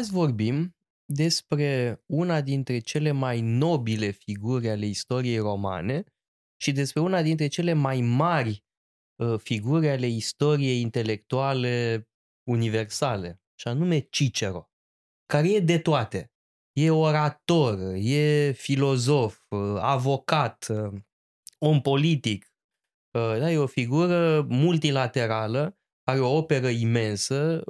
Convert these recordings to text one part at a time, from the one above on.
Azi vorbim despre una dintre cele mai nobile figuri ale istoriei romane și despre una dintre cele mai mari uh, figuri ale istoriei intelectuale universale, și anume Cicero, care e de toate. E orator, e filozof, uh, avocat, uh, om politic. Da, e o figură multilaterală, are o operă imensă,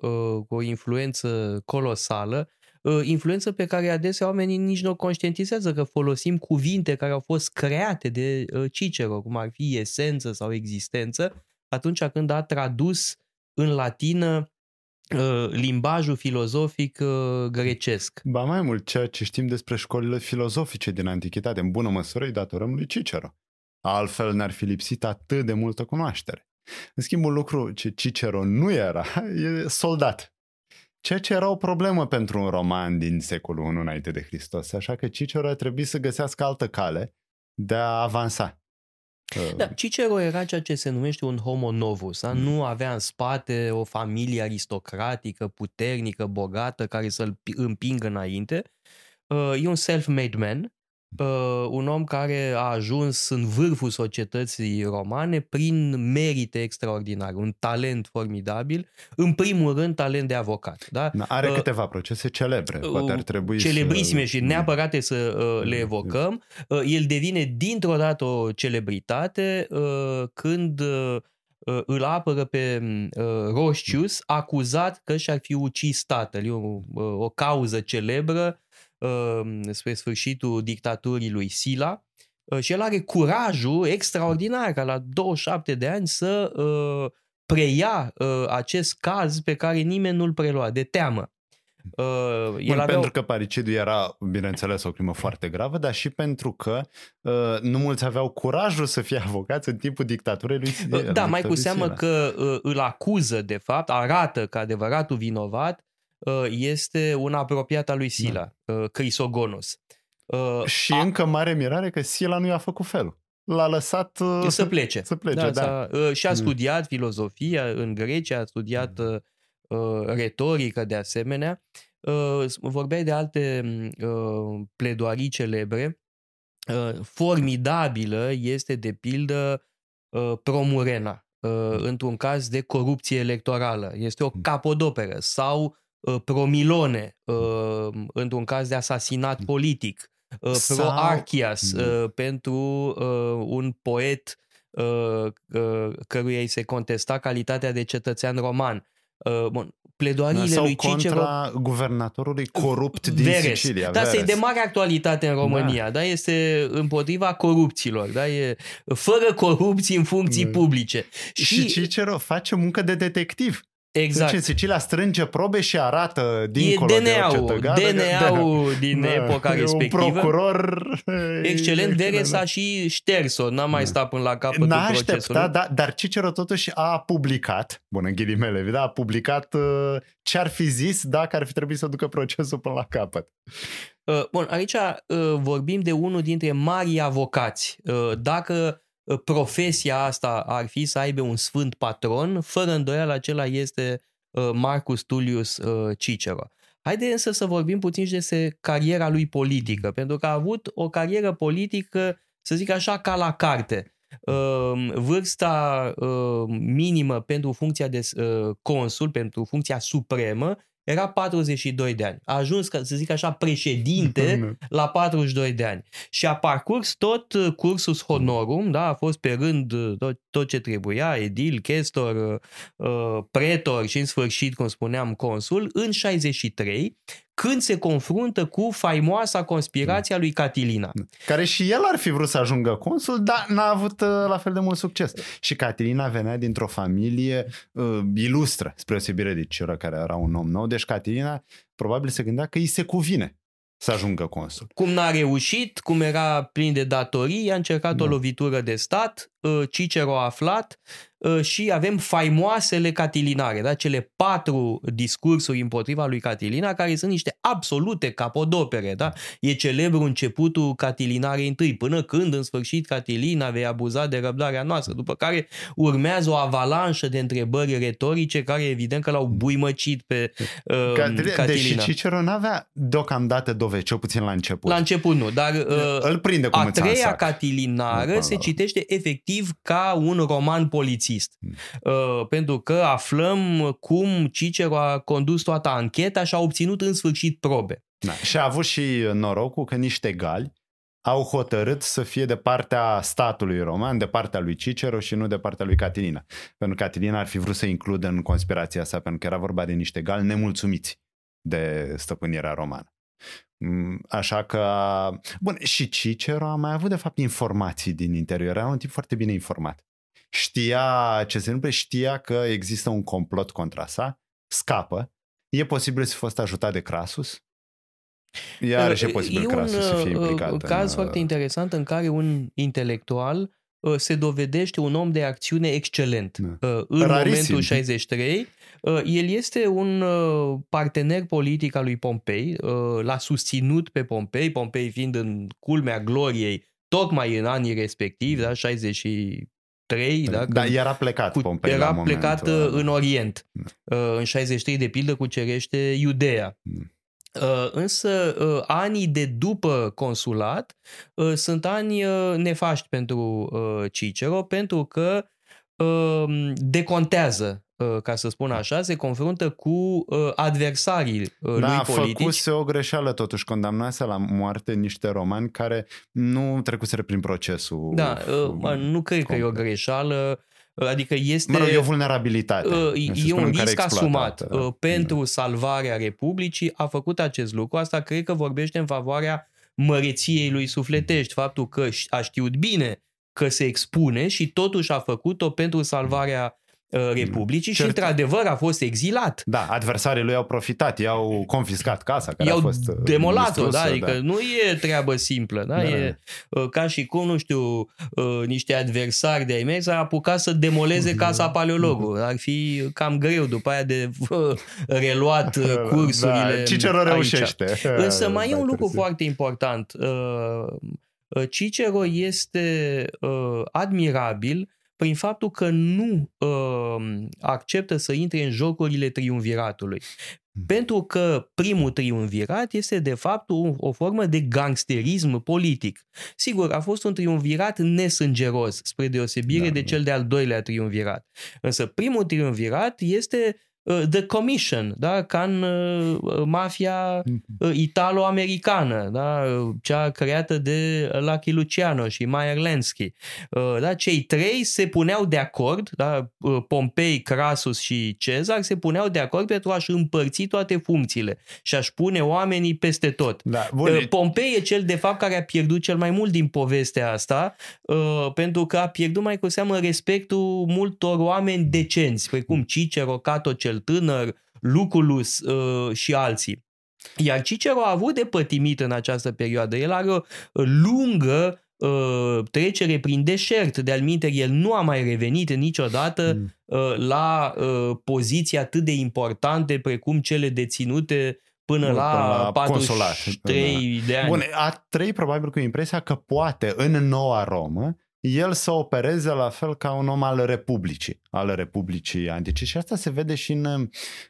cu o influență colosală Ă, influență pe care adesea oamenii nici nu o conștientizează că folosim cuvinte care au fost create de ă, Cicero, cum ar fi esență sau existență, atunci când a tradus în latină ă, limbajul filozofic grecesc. Ba mai mult, ceea ce știm despre școlile filozofice din antichitate, în bună măsură îi datorăm lui Cicero. Altfel ne-ar fi lipsit atât de multă cunoaștere. În schimb, un lucru ce Cicero nu era, e soldat. Ceea ce era o problemă pentru un roman din secolul I înainte de Hristos, așa că Cicero a trebuit să găsească altă cale de a avansa. Da, Cicero era ceea ce se numește un homo novus, da? Mm. nu avea în spate o familie aristocratică, puternică, bogată, care să-l împingă înainte. Uh, e un self-made man, uh, un om care a ajuns în vârful societății romane prin merite extraordinare, un talent formidabil, în primul rând talent de avocat. Da? Are uh, câteva procese celebre, poate ar trebui Celebrisime să... și neapărat să uh, le evocăm. Uh, el devine dintr-o dată o celebritate uh, când uh, îl apără pe uh, Roscius, acuzat că și-ar fi ucis tatăl. E o, o cauză celebră Ehm, spre sfârșitul dictaturii lui Sila ă, și el are curajul extraordinar ca la 27 de ani să ă, preia ă, acest caz pe care nimeni nu-l prelua, de teamă. Uh, el Bun, avea... Pentru că parricidul era, bineînțeles, o crimă foarte gravă, dar și pentru că uh, nu mulți aveau curajul să fie avocați în timpul dictaturii lui Uh, da, mai cu seamă că uh, îl acuză, de fapt, arată că adevăratul vinovat Uh, este un apropiat al lui Sila, da. Uh, Crisogonos. Uh, și a... încă mare mirare că Sila nu i-a făcut felul. L-a lăsat să plece. Să plece, da. da. Și a mm. studiat filozofia în Grecia, a studiat mm. retorică de asemenea. Vorbeai de alte pledoarii celebre. Formidabilă este, de pildă, Promurena, într-un caz de corupție electorală. Este o mm. capodoperă. Sau Uh, promilone uh, într-un caz de asasinat mm. politic, uh, Sau... Proarchias mm. pentru un poet căruia îi se contesta calitatea de cetățean roman. Bun, pledoariile Sau lui Cicero... guvernatorului corupt din Veres. Sicilia. Da, e de mare actualitate în România. Da. da. Este împotriva corupților. Da? E fără corupții în funcții da. publice. Și, și Cicero face muncă de detectiv. Exact. Deci Sicilia strânge probe și arată dincolo e DNA-ul, de orice DNA-ul din da, epoca respectivă. un procuror excelent. Veres a și șters-o, n-a mai da. stat până la capătul N-a procesului. Da, dar Cicero totuși a publicat, bună în ghilimele, da, a publicat uh, ce ar fi zis dacă ar fi trebuit să ducă procesul până la capăt. Uh, bun, aici uh, vorbim de unul dintre mari avocați. Dacă Ă, profesia asta ar fi să aibă un sfânt patron, fără îndoială acela este ă, Marcus Tullius ă, Cicero. Haide însă să vorbim puțin și despre cariera lui politică, pentru că a avut o carieră politică, să zic așa, ca la carte. Vârsta minimă pentru funcția de consul, pentru funcția supremă, era 42 de ani. A ajuns, să zic așa, președinte la 42 de ani. Și a parcurs tot uh, cursus honorum, da, a fost pe rând uh, tot, tot ce trebuia, edil, chestor, uh, pretor și în sfârșit, cum spuneam, consul, în 63, când se confruntă cu faimoasa conspirația lui Catilina. Care și el ar fi vrut să ajungă consul, dar n-a avut uh, la fel de mult succes. Și Catilina venea dintr-o familie uh, ilustră, spre osebire de Ciro, care era un om nou. Deci Catilina probabil se gândea că îi se cuvine să ajungă consul. Cum n-a reușit, cum era plin de datorii, a încercat da. o lovitură de stat, uh, Cicero a aflat uh, și avem faimoasele catilinare, da? cele patru discursuri împotriva lui Catilina, care sunt niște absolute capodopere. Da? E celebru începutul Catilinarei întâi, până când în sfârșit Catilina vei abuza de răbdarea noastră, după care urmează o avalanșă de întrebări retorice care evident că l-au buimăcit pe uh, Catilina. Deși Cicero nu avea deocamdată dovezi, cel puțin la început. La început nu, dar uh, îl prinde cu a treia catilinară se citește efectiv ca un roman polițist. Hmm. Uh, pentru că aflăm cum Cicero a condus toată ancheta și a obținut în sfârșit probe. Da. Și a avut și norocul că niște gali au hotărât să fie de partea statului roman, de partea lui Cicero și nu de partea lui Catilina. Pentru că Catilina ar fi vrut să includă în conspirația sa, pentru că era vorba de niște gali nemulțumiți de stăpânirea romană. Mm, așa că, bun, și Cicero a mai avut de fapt informații din interior, era un tip foarte bine informat. Știa ce se întâmplă, știa că există un complot contra sa, scapă, e posibil să fi fost ajutat de Crasus, Iar și e posibil e Crasus un, să fie uh, implicat. un caz în... foarte interesant în care un intelectual uh, se dovedește un om de acțiune excelent. Da. Uh, în Rarisim. momentul 63 Uh, el este un uh, partener politic al lui Pompei, uh, l-a susținut pe Pompei, Pompei fiind în culmea gloriei tocmai în anii respectivi, da, 63, da, da era plecat cu, Pompei Era la plecat momentul, în Orient. Da. În 63, de pildă, cucerește Iudea. Da. Însă anii de după consulat sunt ani nefaști pentru Cicero pentru că decontează Uh, ca să spun așa, se confruntă cu uh, adversarii uh, da, lui politici. făcuse o greșeală totuși, condamnase la moarte niște romani care nu trecuseră prin procesul. Da, nu cred că e o greșeală. Adică este... Mă rog, e o vulnerabilitate. E un risc asumat da. pentru da. salvarea Republicii. A făcut acest lucru. Asta cred că vorbește în favoarea măreției lui sufletești. Faptul că a știut bine că se expune și totuși a făcut-o pentru salvarea Uh, Republicii și, într-adevăr, a fost exilat. Da, adversarii lui au profitat, i-au confiscat casa care I-au a fost uh, demolat-o, da, adică da. nu e treabă simplă, da? da e da. ca și cum, nu știu, niște adversari de-ai mei s-ar apuca să demoleze casa paleologului. Ar fi cam greu după aia de reluat da, cursurile da, Cicero reușește. Însă mai e un lucru foarte important. Cicero este admirabil prin faptul că nu uh, acceptă să intre în jocurile triumviratului. Hmm. Pentru că primul triumvirat este de fapt o, o formă de gangsterism politic. Sigur, a fost un triumvirat nesângeros, spre deosebire da, de cel de-al doilea triumvirat. Însă primul triumvirat este Uh, The Commission, da? ca în uh, mafia mhm. uh, italo-americană, da? cea creată de Lucky Luciano și Meyer Lansky. Da? Cei trei se puneau de acord, da? Pompei, Crasus și Cezar se puneau de acord pentru a-și împărți toate funcțiile și a-și pune oamenii peste tot. Da, Pompei e cel de fapt care a pierdut cel mai mult din povestea asta pentru că a pierdut mai cu seamă respectul multor oameni decenți, precum Cicero, Cato cel tânăr, Luculus uh, și alții. Iar Cicero a avut de pătimit în această perioadă. El are o lungă uh, trecere prin deșert. De alminte, el nu a mai revenit niciodată mm. uh, la uh, poziții atât de importante precum cele deținute până, până la, la 43 de ani. Bun, a trăit probabil cu impresia că poate în noua Romă el să opereze la fel ca un om al Republicii, al Republicii Antice și asta se vede și în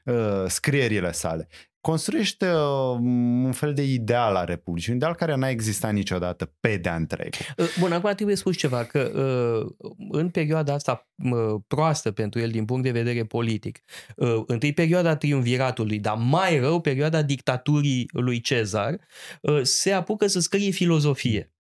uh, scrierile sale. Construiește uh, un fel de ideal a Republicii, un ideal care n-a existat niciodată pe de întreg. Uh, bun, acum trebuie spus ceva, că uh, în perioada asta uh, proastă pentru el din punct de vedere politic, uh, întâi perioada triumviratului, dar mai rău perioada dictaturii lui Cezar, uh, se apucă să scrie filozofie.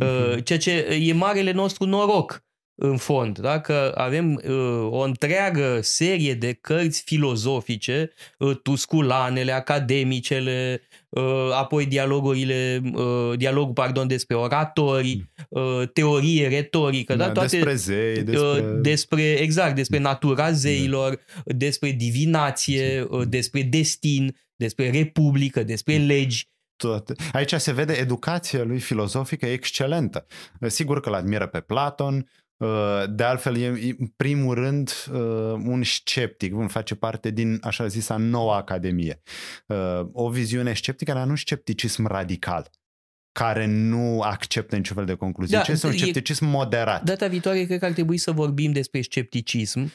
Uh, ceea ce e marele nostru noroc în fond, da? că avem uh, o întreagă serie de cărți filozofice, uh, tusculanele, academicele, uh, apoi dialogurile, uh, dialogul, pardon, despre oratorii, uh, teorie retorică, da? da? Toate, despre zei, uh, despre... Uh, despre... Exact, despre natura zeilor, da. despre divinație, uh, despre destin, despre republică, despre legi toate. Aici se vede educația lui filozofică excelentă. Sigur că îl admiră pe Platon, Uh, de altfel, e în primul rând uh, un sceptic, un face parte din așa zisa noua academie. Uh, o viziune sceptică, dar nu scepticism radical care nu acceptă niciun fel de concluzie, da, ci este un scepticism e, moderat. Data viitoare cred că ar trebui să vorbim despre scepticism,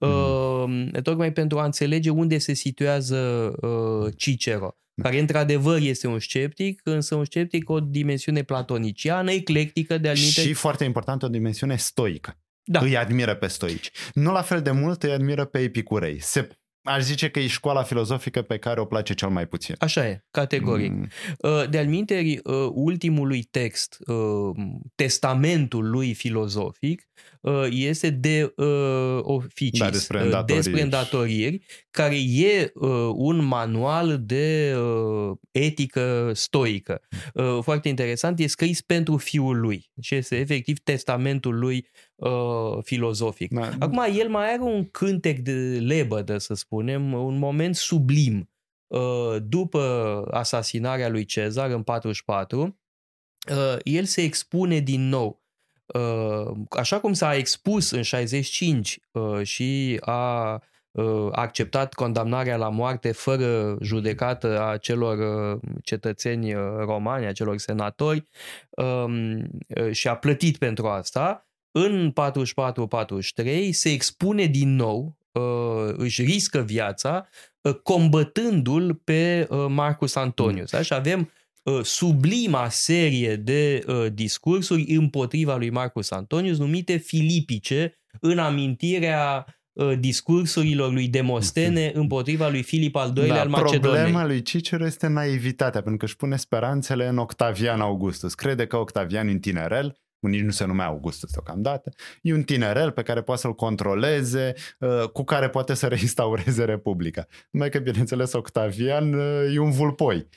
mm. uh, tocmai pentru a înțelege unde se situează uh, Cicero care într-adevăr este un sceptic, însă un sceptic cu o dimensiune platoniciană, eclectică de anumite... Și foarte important, o dimensiune stoică. Da. Îi admiră pe stoici. Nu la fel de mult îi admiră pe epicurei. Se Aș zice că e școala filozofică pe care o place cel mai puțin. Așa e, categoric. Mm. Uh, de-al minteri, uh, ultimului text, uh, testamentul lui filozofic, este de oficii, da, despre, îndatoriri. despre îndatoriri, care e un manual de etică stoică. Foarte interesant, e scris pentru fiul lui și este efectiv testamentul lui uh, filozofic. Da. Acum, el mai are un cântec de lebădă, să spunem, un moment sublim. Uh, după asasinarea lui Cezar în 44, uh, el se expune din nou. Uh, așa cum s-a expus în 65 uh, și a uh, acceptat condamnarea la moarte fără judecată a celor uh, cetățeni romani, a celor senatori um, și a plătit pentru asta, în 44-43 se expune din nou, uh, își riscă viața, uh, combătându-l pe uh, Marcus Antonius. Mm. Și avem sublima serie de discursuri împotriva lui Marcus Antonius numite filipice în amintirea discursurilor lui Demostene mm-hmm. împotriva lui Filip al II-lea da, al Macedoniei. Problema lui Cicero este naivitatea, pentru că își pune speranțele în Octavian Augustus. Crede că Octavian e un tinerel nici nu se numea Augustus deocamdată, e un tinerel pe care poate să-l controleze, uh, cu care poate să reinstaureze Republica. Numai că, bineînțeles, Octavian uh, e un vulpoi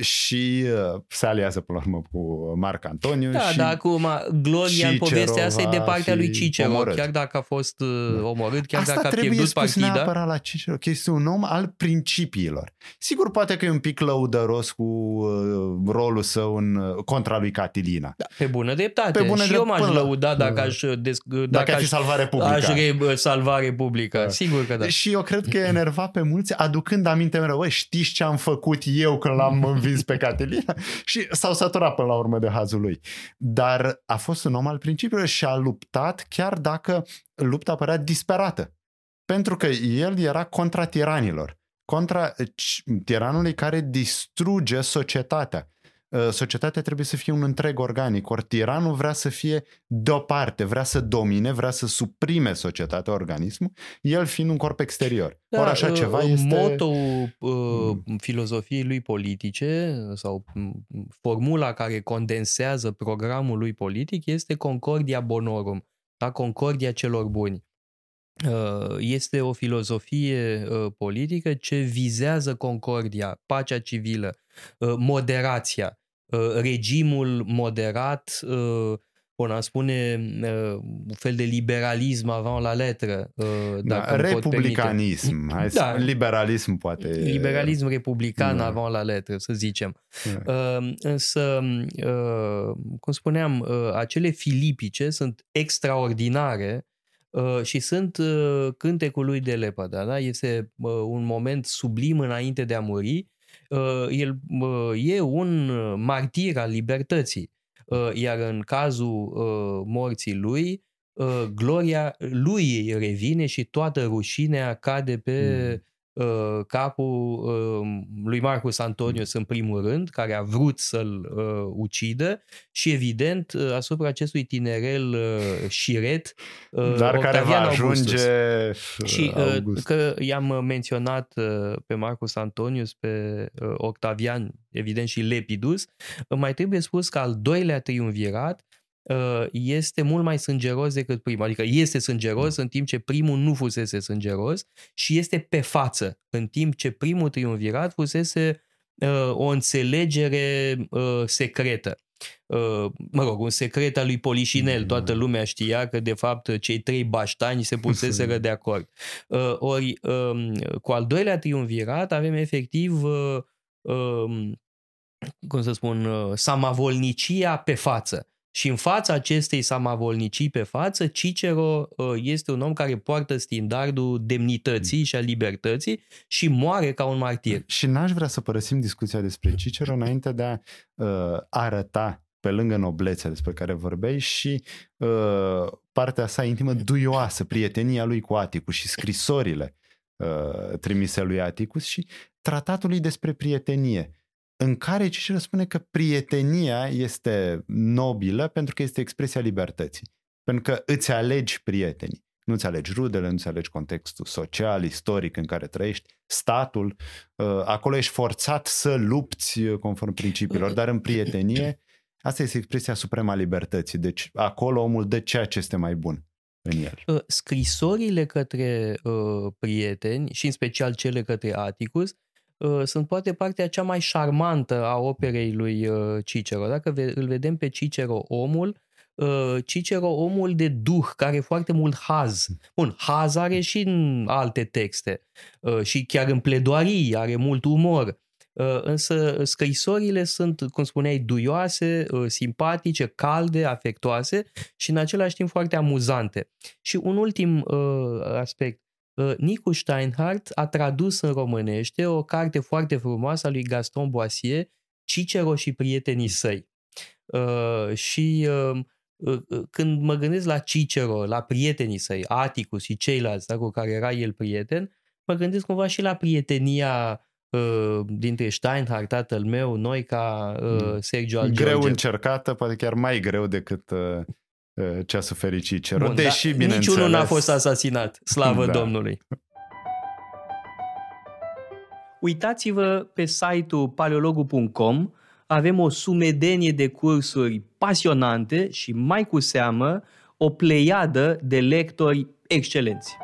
și uh, se aliază până la urmă cu Marc Antoniu. Da, și dar acum gloria în povestea asta e de partea lui Cicero, omorât. chiar dacă a fost da. omorât, chiar asta dacă a pierdut partida. Asta trebuie la Cicero, că este un om al principiilor. Sigur, poate că e un pic lăudăros cu uh, rolul său în, uh, contra lui Catilina. Da, pe bună dreptate. Pe bună și drept, eu m-aș lăuda dacă aș, des, dacă, dacă aș fi salva Republica. Aș re, salva Republica, da. sigur că da. Și eu cred că e enervat pe mulți, aducând aminte mereu, știți ce am făcut eu când l-am învins pe Catilina și s-au săturat până la urmă de hazul lui. Dar a fost un om al principiului și a luptat chiar dacă lupta părea disperată. Pentru că el era contra tiranilor, contra tiranului care distruge societatea. Uh, societatea trebuie să fie un întreg organic, ori tiranul vrea să fie deoparte, vrea să domine, vrea să suprime societatea, organismul, el fiind un corp exterior. Da, ori așa uh, ceva este... Moto uh, mm. filozofiei lui politice sau mm, formula care condensează programul lui politic este Concordia Bonorum, da? Concordia celor buni. Uh, este o filozofie politică ce vizează concordia, pacea civilă, moderația, regimul moderat, bun, am spune un fel de liberalism avant la letră. Da, republicanism, Hai da, liberalism poate. Liberalism republican da. avant la letră, să zicem. Da. Însă, cum spuneam, acele filipice sunt extraordinare și sunt cântecul lui de lepădă. Da? Este un moment sublim înainte de a muri Uh, el uh, e un martir al libertății. Uh, iar în cazul morții lui, gloria lui revine și toată rușinea cade pe mm. Uh, capul uh, lui Marcus Antonius în primul rând, care a vrut să-l uh, ucidă și evident asupra acestui tinerel șiret Dar care va ajunge Și că i-am menționat pe Marcus Antonius, pe Octavian, evident și Lepidus, mai trebuie spus că al doilea triumvirat Uh, este mult mai sângeros decât primul. Adică este sângeros în timp ce primul nu fusese sângeros și este pe față, în timp ce primul triumvirat fusese uh, o înțelegere uh, secretă. Uh, mă rog, un secret al lui Polișinel. Mm. Toată lumea știa că, de fapt, cei trei baștani se puseseră de acord. Uh, ori, uh, cu al doilea triumvirat avem efectiv uh, uh, cum să spun, uh, samavolnicia pe față Și în fața acestei samavolnicii pe față, Cicero uh, este un om care poartă standardul demnității și a libertății și moare ca un martir. Și n-aș vrea să părăsim discuția despre Cicero înainte de a uh, arăta pe lângă noblețea despre care vorbeai și uh, partea sa intimă duioasă, prietenia lui cu Aticus și scrisorile uh, trimise lui Aticus și tratatul lui despre prietenie în care Cicero spune că prietenia este nobilă pentru că este expresia libertății. Pentru că îți alegi prietenii. Nu îți alegi rudele, nu îți alegi contextul social, istoric în care trăiești, statul. Uh, acolo ești forțat să lupți uh, conform principiilor, dar în prietenie asta este expresia suprema libertății. Deci acolo omul dă ceea ce este mai bun în el. Uh, scrisorile către uh, prieteni și în special cele către Atticus Uh, sunt poate partea cea mai șarmantă a operei lui uh, Cicero. Dacă îl vedem pe Cicero omul, uh, Cicero omul de duh, care are foarte mult haz. Bun, haz are și în alte texte și chiar în pledoarii are mult umor. Însă scrisorile sunt, cum spuneai, duioase, simpatice, calde, afectoase și în același timp foarte amuzante. Și un ultim aspect. Uh, Nicu Steinhardt a tradus în românește o carte foarte frumoasă a lui Gaston Boisier, Cicero și prietenii săi. Uh, și um, uh, când mă gândesc la Cicero, la prietenii săi, Atticus și ceilalți da, cu care era el prieten, mă gândesc cumva și la prietenia dintre Steinhardt, tatăl meu, noi ca mm. Sergio al Greu George. încercată, poate chiar mai greu decât Uh, ce a suferit Cicero, Bun, deși, da, bineînțeles... Niciunul n-a fost asasinat, slavă da. Domnului. Uitați-vă pe site-ul paleologu.com, avem o sumedenie de cursuri pasionante și mai cu seamă o pleiadă de lectori excelenți.